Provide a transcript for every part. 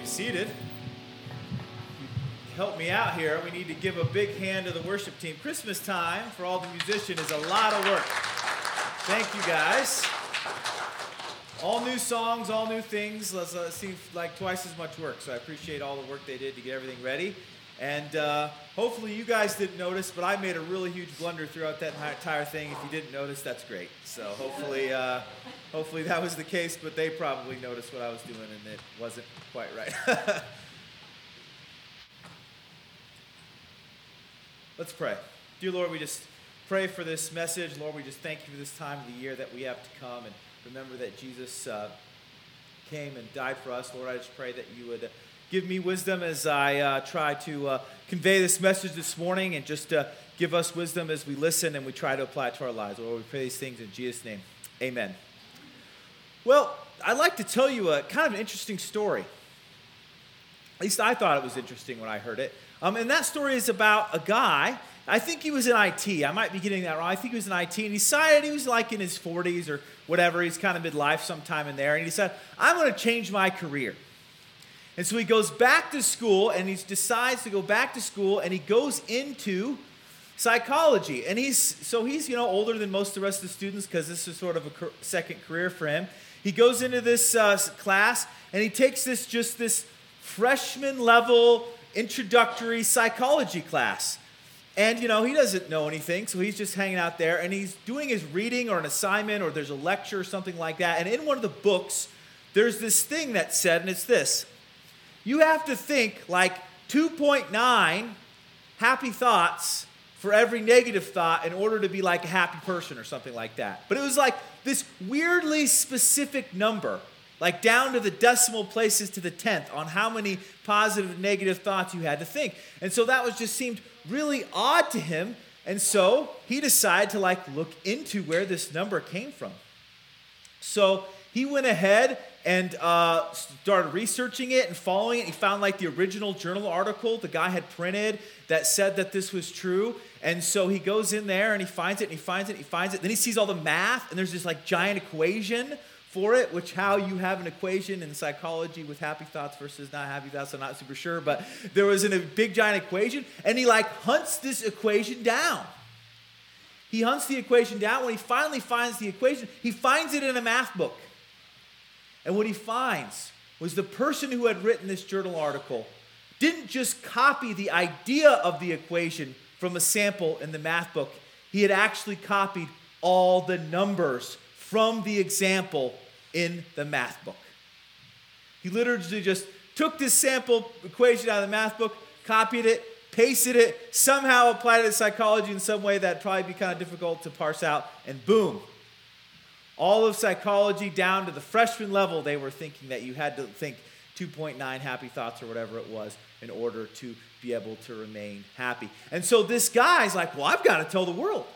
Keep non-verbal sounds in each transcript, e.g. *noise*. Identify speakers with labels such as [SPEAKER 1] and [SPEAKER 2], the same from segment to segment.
[SPEAKER 1] Be seated. Help me out here. We need to give a big hand to the worship team. Christmas time for all the musicians is a lot of work. Thank you guys. All new songs, all new things. Let's uh, seems like twice as much work. So I appreciate all the work they did to get everything ready. And uh, hopefully you guys didn't notice, but I made a really huge blunder throughout that entire thing. If you didn't notice, that's great. So hopefully, uh, hopefully that was the case. But they probably noticed what I was doing, and it wasn't quite right. *laughs* Let's pray. Dear Lord, we just pray for this message. Lord, we just thank you for this time of the year that we have to come and remember that Jesus uh, came and died for us. Lord, I just pray that you would give me wisdom as I uh, try to uh, convey this message this morning and just uh, give us wisdom as we listen and we try to apply it to our lives. Lord, we pray these things in Jesus' name. Amen. Well, I'd like to tell you a kind of an interesting story. At least I thought it was interesting when I heard it. Um, and that story is about a guy. I think he was in IT. I might be getting that wrong. I think he was in IT, and he decided he was like in his 40s or whatever. He's kind of midlife sometime in there, and he said, "I'm going to change my career." And so he goes back to school and he decides to go back to school and he goes into psychology. And he's so he's, you know, older than most of the rest of the students because this is sort of a second career for him. He goes into this uh, class and he takes this just this freshman level introductory psychology class. And you know, he doesn't know anything, so he's just hanging out there and he's doing his reading or an assignment or there's a lecture or something like that. And in one of the books, there's this thing that said, and it's this you have to think like 2.9 happy thoughts for every negative thought in order to be like a happy person or something like that. But it was like this weirdly specific number, like down to the decimal places to the tenth on how many positive and negative thoughts you had to think. And so that was just seemed really odd to him. And so he decided to like look into where this number came from. So he went ahead and uh, started researching it and following it. He found like the original journal article the guy had printed that said that this was true. And so he goes in there and he finds it and he finds it and he finds it. Then he sees all the math and there's this like giant equation for it, which how you have an equation in psychology with happy thoughts versus not happy thoughts. I'm not super sure, but there was a big giant equation and he like hunts this equation down. He hunts the equation down. When he finally finds the equation, he finds it in a math book. And what he finds was the person who had written this journal article didn't just copy the idea of the equation from a sample in the math book, he had actually copied all the numbers from the example in the math book. He literally just took this sample equation out of the math book, copied it, pasted it, somehow applied it to psychology in some way that'd probably be kind of difficult to parse out, and boom, all of psychology down to the freshman level, they were thinking that you had to think 2.9 happy thoughts or whatever it was in order to be able to remain happy. And so this guy's like, well, I've got to tell the world.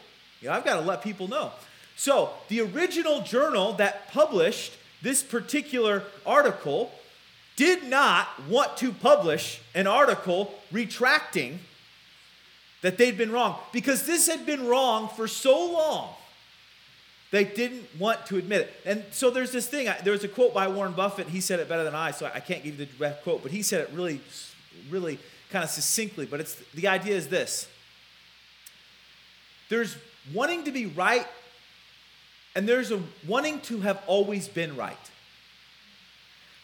[SPEAKER 1] You know, I've got to let people know. So the original journal that published this particular article did not want to publish an article retracting that they'd been wrong because this had been wrong for so long they didn't want to admit it. And so there's this thing. There was a quote by Warren Buffett. He said it better than I, so I can't give you the direct quote, but he said it really, really kind of succinctly. But it's the idea is this there's wanting to be right, and there's a wanting to have always been right.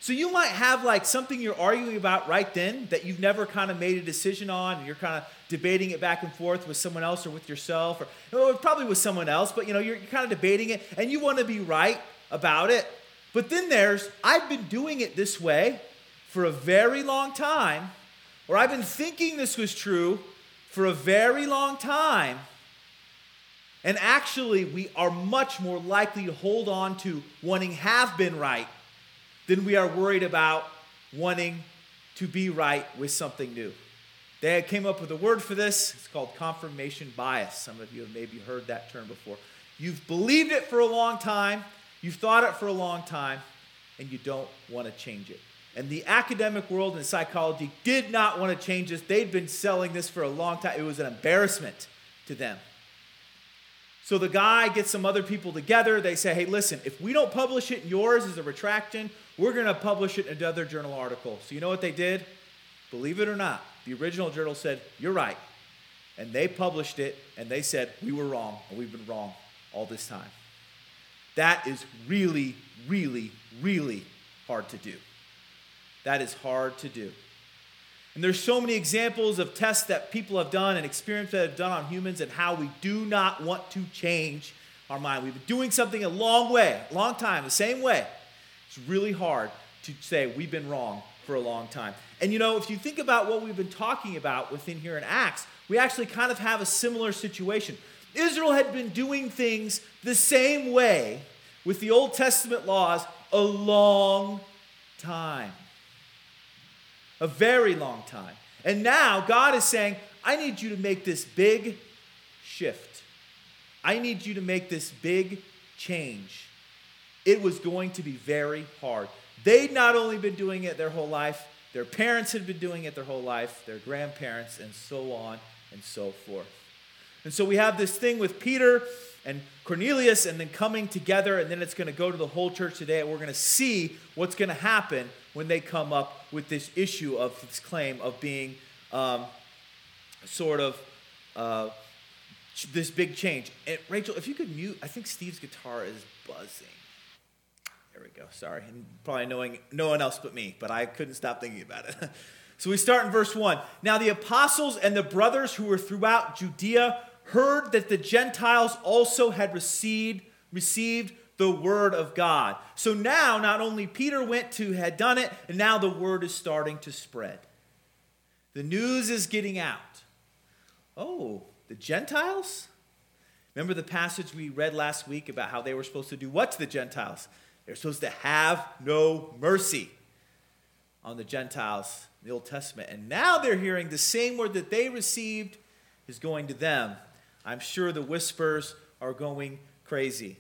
[SPEAKER 1] So you might have like something you're arguing about right then that you've never kind of made a decision on, and you're kind of debating it back and forth with someone else or with yourself, or probably with someone else, but you know, you're, you're kind of debating it and you want to be right about it. But then there's, I've been doing it this way for a very long time, or I've been thinking this was true for a very long time. And actually, we are much more likely to hold on to wanting have been right than we are worried about wanting to be right with something new. They came up with a word for this. It's called confirmation bias. Some of you have maybe heard that term before. You've believed it for a long time, you've thought it for a long time, and you don't want to change it. And the academic world and psychology did not want to change this. They'd been selling this for a long time. It was an embarrassment to them. So the guy gets some other people together. They say, hey, listen, if we don't publish it yours as a retraction, we're going to publish it in another journal article. So you know what they did? Believe it or not, the original journal said, you're right. And they published it and they said, we were wrong and we've been wrong all this time. That is really, really, really hard to do. That is hard to do. And there's so many examples of tests that people have done and experiments that have done on humans and how we do not want to change our mind. We've been doing something a long way, a long time, the same way. It's really hard to say we've been wrong for a long time. And you know, if you think about what we've been talking about within here in Acts, we actually kind of have a similar situation. Israel had been doing things the same way with the Old Testament laws a long time. A very long time. And now God is saying, I need you to make this big shift. I need you to make this big change. It was going to be very hard. They'd not only been doing it their whole life, their parents had been doing it their whole life, their grandparents, and so on and so forth. And so we have this thing with Peter and Cornelius, and then coming together, and then it's going to go to the whole church today, and we're going to see what's going to happen when they come up with this issue of this claim of being um, sort of uh, this big change. And Rachel, if you could mute, I think Steve's guitar is buzzing. There we go. Sorry, and probably knowing no one else but me, but I couldn't stop thinking about it. *laughs* so we start in verse one. Now the apostles and the brothers who were throughout Judea heard that the Gentiles also had received, received the word of God. So now, not only Peter went to, had done it, and now the word is starting to spread. The news is getting out. Oh, the Gentiles? Remember the passage we read last week about how they were supposed to do what to the Gentiles? They're supposed to have no mercy on the Gentiles in the Old Testament. And now they're hearing the same word that they received is going to them. I'm sure the whispers are going crazy.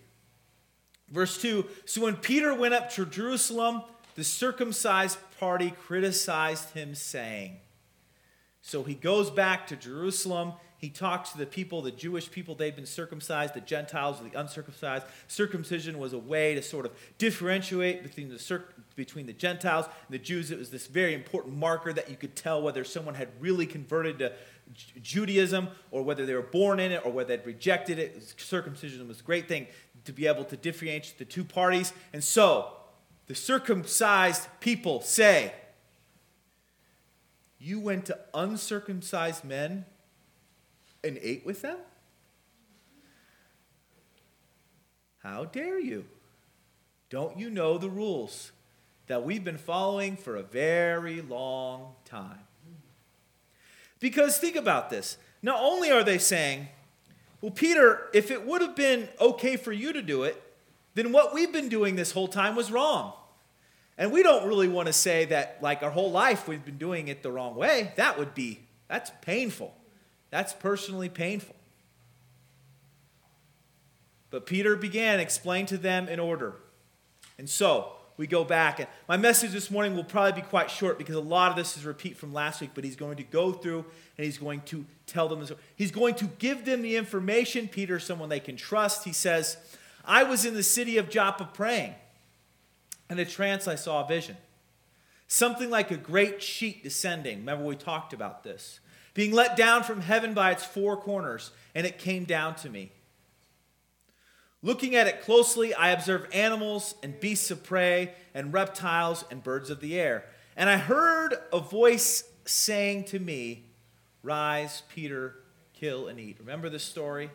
[SPEAKER 1] Verse 2 So when Peter went up to Jerusalem, the circumcised party criticized him, saying, So he goes back to Jerusalem. He talks to the people, the Jewish people, they'd been circumcised, the Gentiles, the uncircumcised. Circumcision was a way to sort of differentiate between the, between the Gentiles and the Jews. It was this very important marker that you could tell whether someone had really converted to Judaism or whether they were born in it or whether they'd rejected it. Circumcision was a great thing to be able to differentiate the two parties. And so the circumcised people say, You went to uncircumcised men and ate with them? How dare you? Don't you know the rules that we've been following for a very long time? Because think about this. Not only are they saying, well, Peter, if it would have been okay for you to do it, then what we've been doing this whole time was wrong. And we don't really want to say that, like, our whole life we've been doing it the wrong way. That would be, that's painful. That's personally painful. But Peter began, explain to them in order. And so, we go back. And my message this morning will probably be quite short because a lot of this is repeat from last week, but he's going to go through and he's going to tell them. He's going to give them the information. Peter, someone they can trust. He says, I was in the city of Joppa praying. In a trance, I saw a vision. Something like a great sheet descending. Remember, we talked about this. Being let down from heaven by its four corners, and it came down to me. Looking at it closely, I observed animals and beasts of prey and reptiles and birds of the air. And I heard a voice saying to me, Rise, Peter, kill and eat. Remember this story?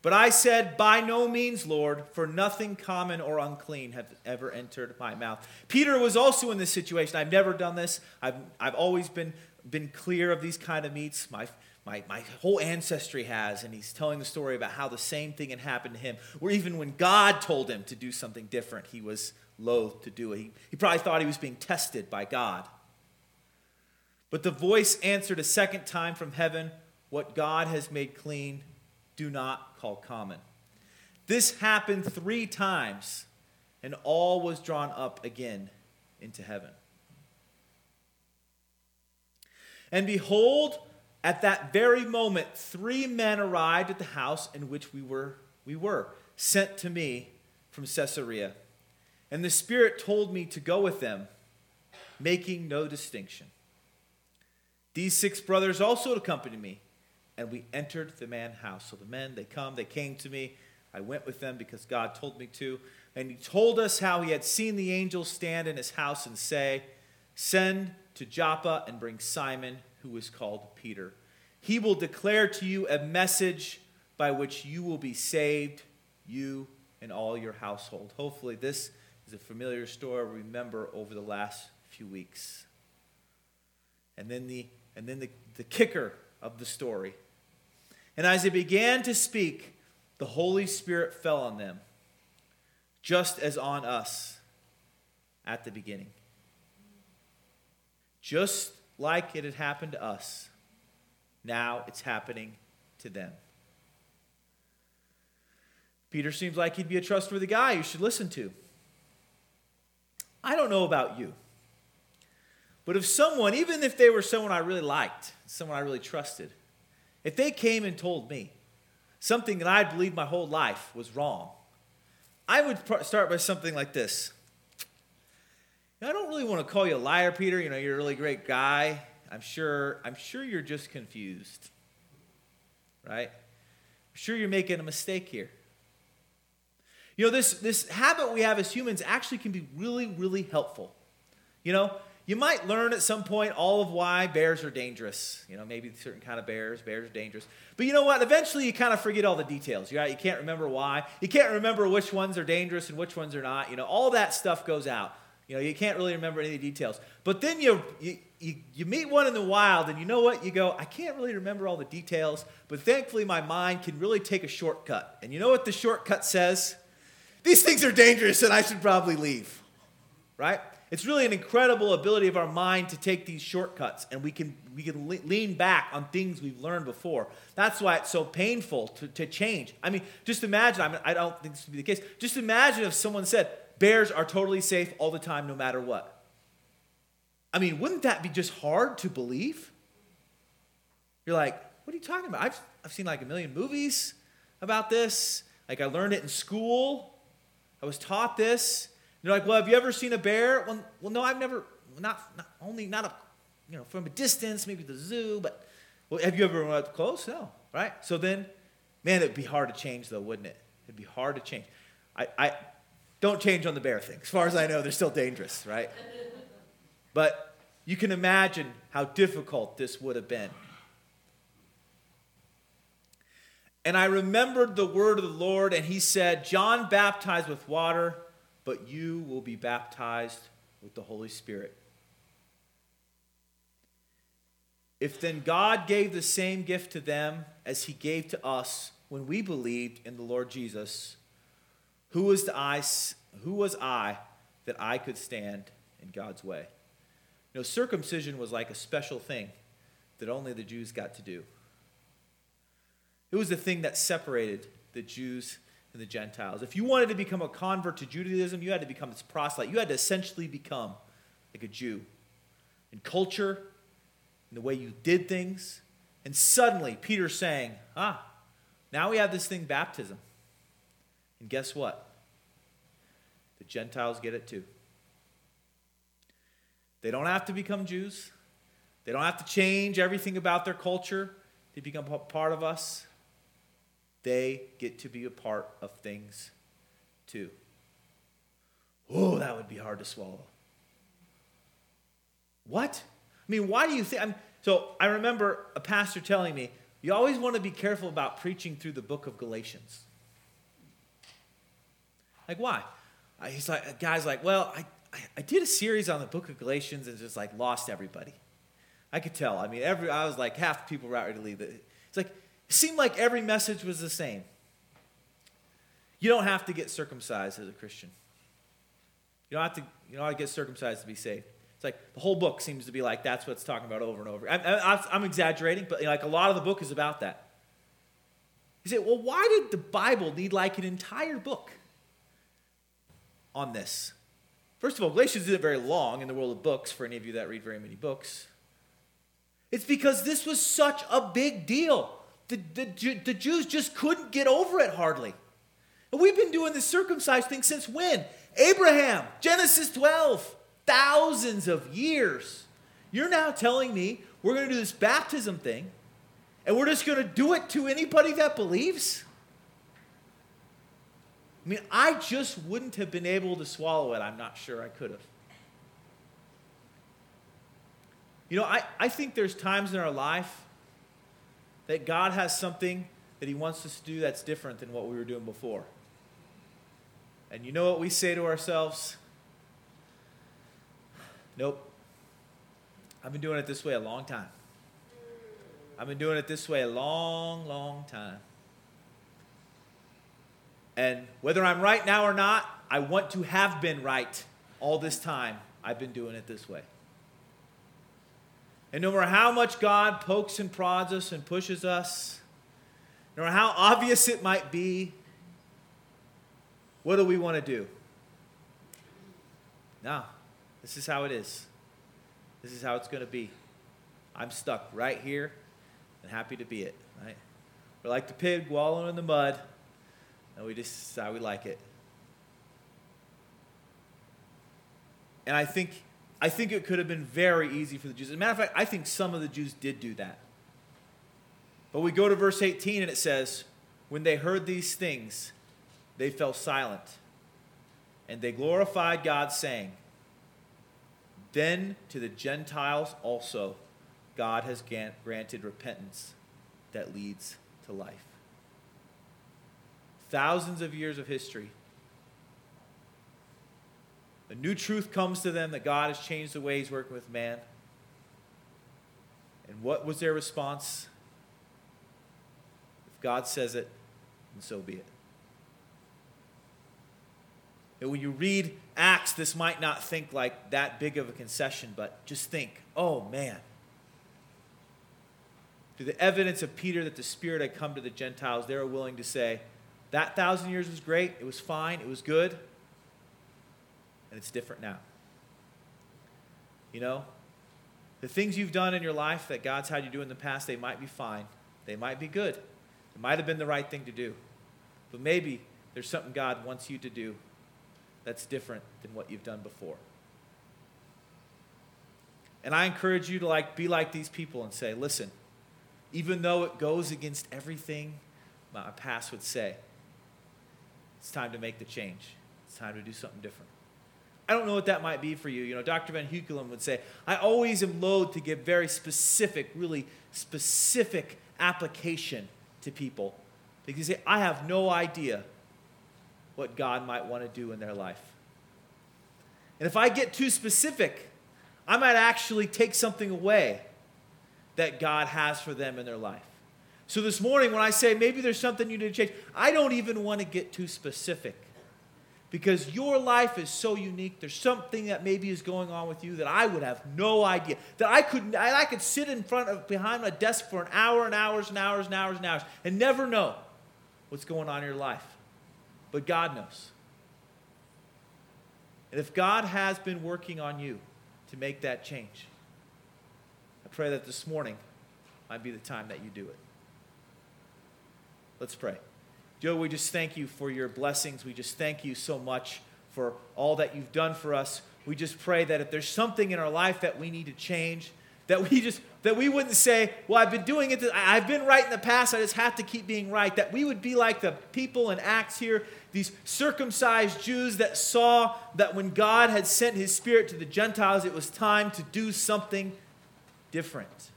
[SPEAKER 1] But I said, By no means, Lord, for nothing common or unclean have ever entered my mouth. Peter was also in this situation. I've never done this. I've, I've always been, been clear of these kind of meats. My my, my whole ancestry has, and he's telling the story about how the same thing had happened to him, where even when God told him to do something different, he was loath to do it. He, he probably thought he was being tested by God. But the voice answered a second time from heaven What God has made clean, do not call common. This happened three times, and all was drawn up again into heaven. And behold, At that very moment, three men arrived at the house in which we were, we were sent to me from Caesarea. And the Spirit told me to go with them, making no distinction. These six brothers also accompanied me, and we entered the man house. So the men, they come, they came to me. I went with them because God told me to. And he told us how he had seen the angel stand in his house and say, Send to Joppa and bring Simon, who is called Peter. He will declare to you a message by which you will be saved, you and all your household. Hopefully, this is a familiar story remember over the last few weeks. And then the, and then the, the kicker of the story. And as they began to speak, the Holy Spirit fell on them, just as on us at the beginning. Just like it had happened to us, now it's happening to them. Peter seems like he'd be a trustworthy guy you should listen to. I don't know about you. But if someone, even if they were someone I really liked, someone I really trusted, if they came and told me something that I'd believed my whole life was wrong, I would start by something like this. I don't really want to call you a liar, Peter. You know, you're a really great guy. I'm sure, I'm sure you're just confused. Right? I'm sure you're making a mistake here. You know, this, this habit we have as humans actually can be really, really helpful. You know, you might learn at some point all of why bears are dangerous. You know, maybe certain kind of bears, bears are dangerous. But you know what? Eventually you kind of forget all the details. Right? You can't remember why. You can't remember which ones are dangerous and which ones are not. You know, all that stuff goes out. You know, you can't really remember any details. But then you, you, you, you meet one in the wild and you know what? You go, I can't really remember all the details, but thankfully my mind can really take a shortcut. And you know what the shortcut says? These things are dangerous and I should probably leave. Right? It's really an incredible ability of our mind to take these shortcuts and we can, we can lean back on things we've learned before. That's why it's so painful to, to change. I mean, just imagine, I, mean, I don't think this would be the case. Just imagine if someone said, bears are totally safe all the time, no matter what. I mean, wouldn't that be just hard to believe? You're like, what are you talking about? I've, I've seen like a million movies about this. Like, I learned it in school. I was taught this. You're like, well, have you ever seen a bear? Well, well no, I've never, not, not only, not a, you know, from a distance, maybe the zoo, but well, have you ever run up close? No, right? So then, man, it'd be hard to change though, wouldn't it? It'd be hard to change. I, I don't change on the bear thing. As far as I know, they're still dangerous, right? But you can imagine how difficult this would have been. And I remembered the word of the Lord, and he said, John baptized with water, but you will be baptized with the Holy Spirit. If then God gave the same gift to them as he gave to us when we believed in the Lord Jesus, who was, I, who was I that I could stand in God's way? You know, circumcision was like a special thing that only the Jews got to do. It was the thing that separated the Jews and the Gentiles. If you wanted to become a convert to Judaism, you had to become this proselyte. You had to essentially become like a Jew in culture, in the way you did things. And suddenly, Peter's saying, ah, now we have this thing, baptism. And guess what? The Gentiles get it too. They don't have to become Jews. They don't have to change everything about their culture to become part of us they get to be a part of things too. Oh, that would be hard to swallow. What? I mean, why do you think? I'm, so I remember a pastor telling me, you always want to be careful about preaching through the book of Galatians. Like, why? Uh, he's like, a guy's like, well, I, I, I did a series on the book of Galatians and just like lost everybody. I could tell. I mean, every I was like half the people were ready to leave. It's like it seemed like every message was the same. You don't have to get circumcised as a Christian. You don't have to, you don't have to get circumcised to be saved. It's like the whole book seems to be like that's what it's talking about over and over. I'm, I'm exaggerating, but like a lot of the book is about that. You say, well, why did the Bible need like an entire book on this? First of all, Galatians isn't very long in the world of books for any of you that read very many books. It's because this was such a big deal. The, the, the Jews just couldn't get over it hardly. And we've been doing this circumcised thing since when? Abraham, Genesis 12, thousands of years. You're now telling me we're going to do this baptism thing and we're just going to do it to anybody that believes? I mean, I just wouldn't have been able to swallow it. I'm not sure I could have. You know, I, I think there's times in our life that God has something that He wants us to do that's different than what we were doing before. And you know what we say to ourselves? Nope. I've been doing it this way a long time. I've been doing it this way a long, long time. And whether I'm right now or not, I want to have been right all this time. I've been doing it this way. And no matter how much God pokes and prods us and pushes us, no matter how obvious it might be, what do we want to do? No, this is how it is. This is how it's going to be. I'm stuck right here and happy to be it, right? We're like the pig wallowing in the mud, and we just how we like it. And I think I think it could have been very easy for the Jews. As a matter of fact, I think some of the Jews did do that. But we go to verse 18 and it says, When they heard these things, they fell silent. And they glorified God, saying, Then to the Gentiles also God has granted repentance that leads to life. Thousands of years of history a new truth comes to them that God has changed the way He's working with man. And what was their response? If God says it, then so be it. And when you read Acts, this might not think like that big of a concession, but just think, oh man. Through the evidence of Peter that the Spirit had come to the Gentiles, they were willing to say, that thousand years was great, it was fine, it was good and it's different now. You know, the things you've done in your life that God's had you do in the past, they might be fine. They might be good. It might have been the right thing to do. But maybe there's something God wants you to do that's different than what you've done before. And I encourage you to like be like these people and say, listen, even though it goes against everything my past would say, it's time to make the change. It's time to do something different. I don't know what that might be for you. You know, Dr. Van Hukelum would say, I always am loath to give very specific, really specific application to people because say, I have no idea what God might want to do in their life. And if I get too specific, I might actually take something away that God has for them in their life. So this morning, when I say maybe there's something you need to change, I don't even want to get too specific because your life is so unique. There's something that maybe is going on with you that I would have no idea. That I could I could sit in front of behind my desk for an hour and hours and hours and hours and hours and never know what's going on in your life. But God knows. And if God has been working on you to make that change, I pray that this morning might be the time that you do it. Let's pray. Joe, we just thank you for your blessings. We just thank you so much for all that you've done for us. We just pray that if there's something in our life that we need to change, that we just that we wouldn't say, "Well, I've been doing it. I've been right in the past. I just have to keep being right." That we would be like the people in Acts here, these circumcised Jews that saw that when God had sent His Spirit to the Gentiles, it was time to do something different.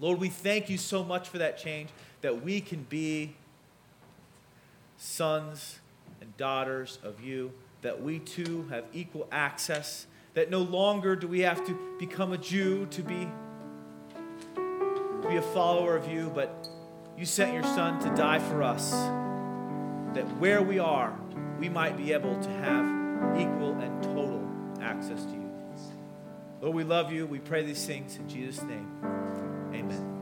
[SPEAKER 1] Lord, we thank you so much for that change. That we can be sons and daughters of you, that we too have equal access, that no longer do we have to become a Jew to be, be a follower of you, but you sent your Son to die for us, that where we are, we might be able to have equal and total access to you. Lord, we love you. We pray these things in Jesus' name. Amen.